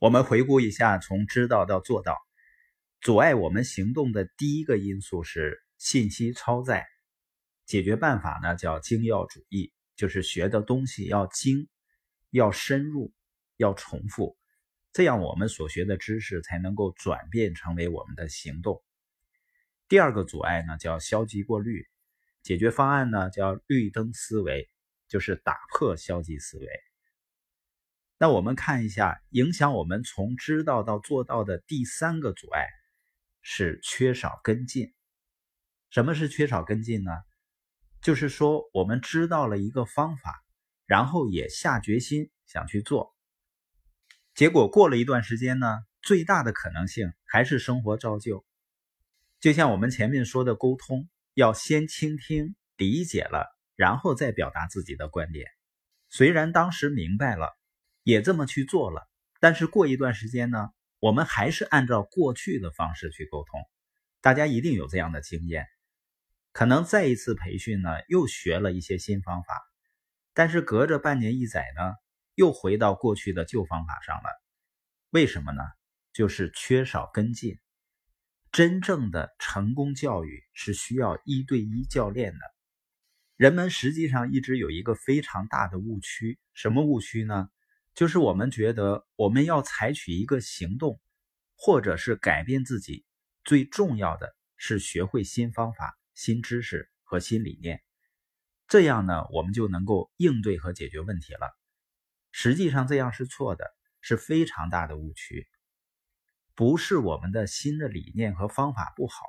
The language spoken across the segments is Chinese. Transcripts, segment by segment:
我们回顾一下，从知道到做到，阻碍我们行动的第一个因素是信息超载。解决办法呢，叫精要主义，就是学的东西要精、要深入、要重复，这样我们所学的知识才能够转变成为我们的行动。第二个阻碍呢，叫消极过滤。解决方案呢，叫绿灯思维，就是打破消极思维。那我们看一下，影响我们从知道到做到的第三个阻碍是缺少跟进。什么是缺少跟进呢？就是说，我们知道了一个方法，然后也下决心想去做，结果过了一段时间呢，最大的可能性还是生活照旧。就像我们前面说的，沟通要先倾听、理解了，然后再表达自己的观点。虽然当时明白了。也这么去做了，但是过一段时间呢，我们还是按照过去的方式去沟通。大家一定有这样的经验，可能再一次培训呢，又学了一些新方法，但是隔着半年一载呢，又回到过去的旧方法上了。为什么呢？就是缺少跟进。真正的成功教育是需要一对一教练的。人们实际上一直有一个非常大的误区，什么误区呢？就是我们觉得我们要采取一个行动，或者是改变自己，最重要的是学会新方法、新知识和新理念，这样呢，我们就能够应对和解决问题了。实际上这样是错的，是非常大的误区。不是我们的新的理念和方法不好，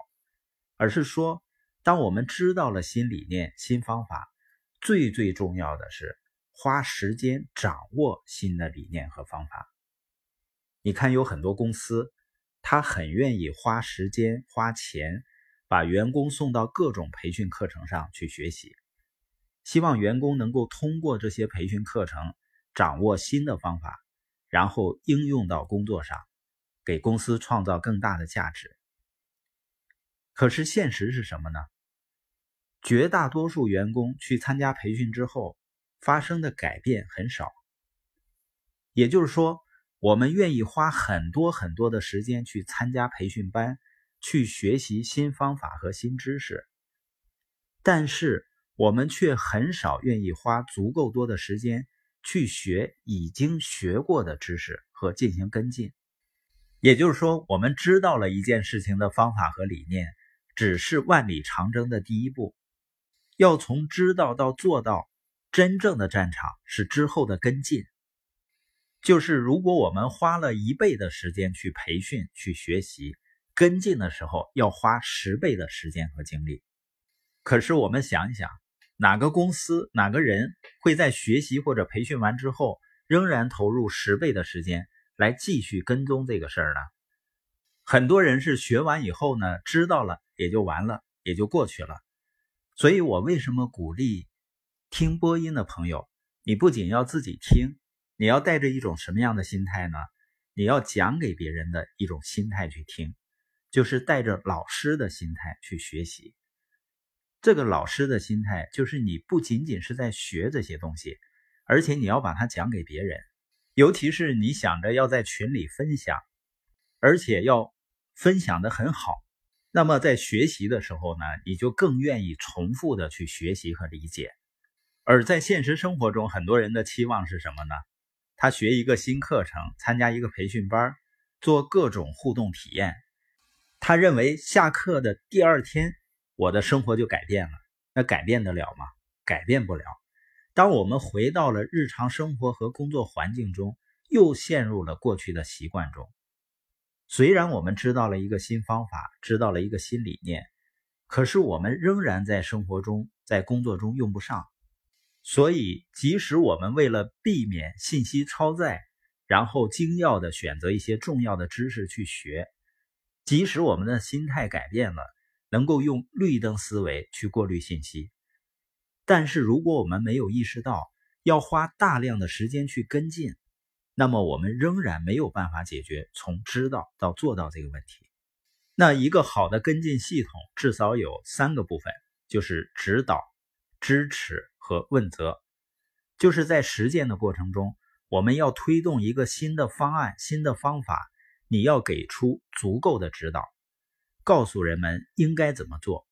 而是说，当我们知道了新理念、新方法，最最重要的是。花时间掌握新的理念和方法。你看，有很多公司，他很愿意花时间、花钱，把员工送到各种培训课程上去学习，希望员工能够通过这些培训课程掌握新的方法，然后应用到工作上，给公司创造更大的价值。可是现实是什么呢？绝大多数员工去参加培训之后，发生的改变很少，也就是说，我们愿意花很多很多的时间去参加培训班，去学习新方法和新知识，但是我们却很少愿意花足够多的时间去学已经学过的知识和进行跟进。也就是说，我们知道了一件事情的方法和理念，只是万里长征的第一步，要从知道到做到。真正的战场是之后的跟进，就是如果我们花了一倍的时间去培训、去学习，跟进的时候要花十倍的时间和精力。可是我们想一想，哪个公司、哪个人会在学习或者培训完之后，仍然投入十倍的时间来继续跟踪这个事儿呢？很多人是学完以后呢，知道了也就完了，也就过去了。所以我为什么鼓励？听播音的朋友，你不仅要自己听，你要带着一种什么样的心态呢？你要讲给别人的一种心态去听，就是带着老师的心态去学习。这个老师的心态，就是你不仅仅是在学这些东西，而且你要把它讲给别人，尤其是你想着要在群里分享，而且要分享的很好，那么在学习的时候呢，你就更愿意重复的去学习和理解。而在现实生活中，很多人的期望是什么呢？他学一个新课程，参加一个培训班，做各种互动体验。他认为下课的第二天，我的生活就改变了。那改变得了吗？改变不了。当我们回到了日常生活和工作环境中，又陷入了过去的习惯中。虽然我们知道了一个新方法，知道了一个新理念，可是我们仍然在生活中、在工作中用不上。所以，即使我们为了避免信息超载，然后精要的选择一些重要的知识去学，即使我们的心态改变了，能够用绿灯思维去过滤信息，但是如果我们没有意识到要花大量的时间去跟进，那么我们仍然没有办法解决从知道到做到这个问题。那一个好的跟进系统至少有三个部分，就是指导、支持。和问责，就是在实践的过程中，我们要推动一个新的方案、新的方法，你要给出足够的指导，告诉人们应该怎么做，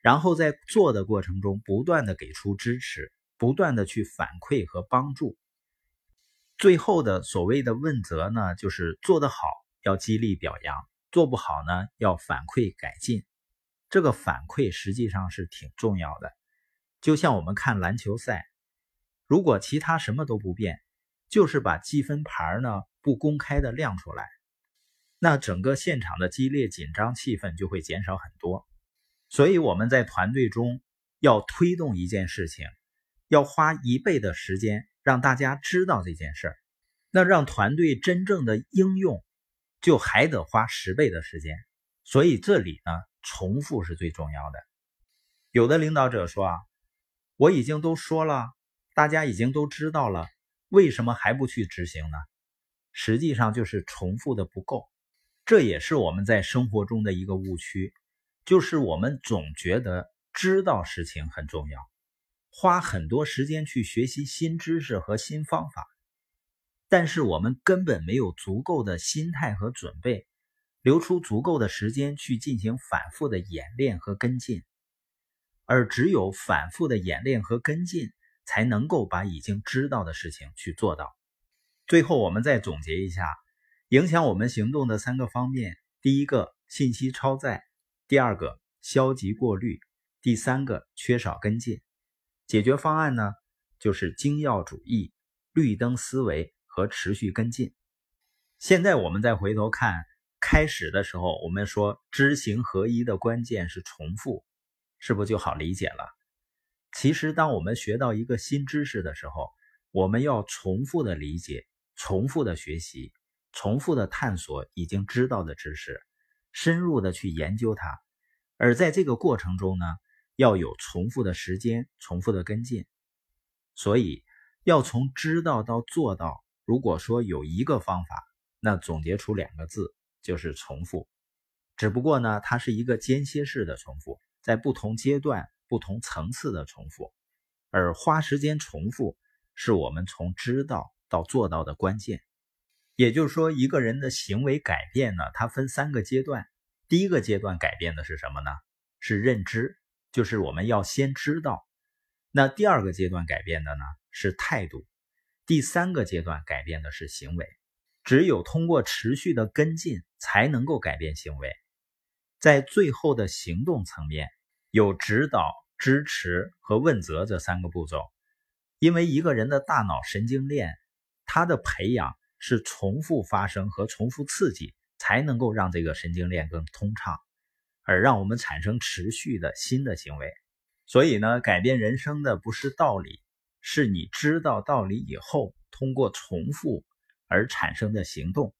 然后在做的过程中不断的给出支持，不断的去反馈和帮助。最后的所谓的问责呢，就是做得好要激励表扬，做不好呢要反馈改进。这个反馈实际上是挺重要的。就像我们看篮球赛，如果其他什么都不变，就是把积分牌呢不公开的亮出来，那整个现场的激烈紧张气氛就会减少很多。所以我们在团队中要推动一件事情，要花一倍的时间。让大家知道这件事儿，那让团队真正的应用，就还得花十倍的时间。所以这里呢，重复是最重要的。有的领导者说啊，我已经都说了，大家已经都知道了，为什么还不去执行呢？实际上就是重复的不够。这也是我们在生活中的一个误区，就是我们总觉得知道事情很重要。花很多时间去学习新知识和新方法，但是我们根本没有足够的心态和准备，留出足够的时间去进行反复的演练和跟进，而只有反复的演练和跟进，才能够把已经知道的事情去做到。最后，我们再总结一下影响我们行动的三个方面：第一个，信息超载；第二个，消极过滤；第三个，缺少跟进。解决方案呢，就是精要主义、绿灯思维和持续跟进。现在我们再回头看，开始的时候我们说知行合一的关键是重复，是不是就好理解了？其实，当我们学到一个新知识的时候，我们要重复的理解、重复的学习、重复的探索已经知道的知识，深入的去研究它。而在这个过程中呢？要有重复的时间，重复的跟进，所以要从知道到做到。如果说有一个方法，那总结出两个字就是重复。只不过呢，它是一个间歇式的重复，在不同阶段、不同层次的重复。而花时间重复，是我们从知道到做到的关键。也就是说，一个人的行为改变呢，它分三个阶段。第一个阶段改变的是什么呢？是认知。就是我们要先知道，那第二个阶段改变的呢是态度，第三个阶段改变的是行为。只有通过持续的跟进，才能够改变行为。在最后的行动层面，有指导、支持和问责这三个步骤。因为一个人的大脑神经链，它的培养是重复发生和重复刺激，才能够让这个神经链更通畅。而让我们产生持续的新的行为，所以呢，改变人生的不是道理，是你知道道理以后，通过重复而产生的行动。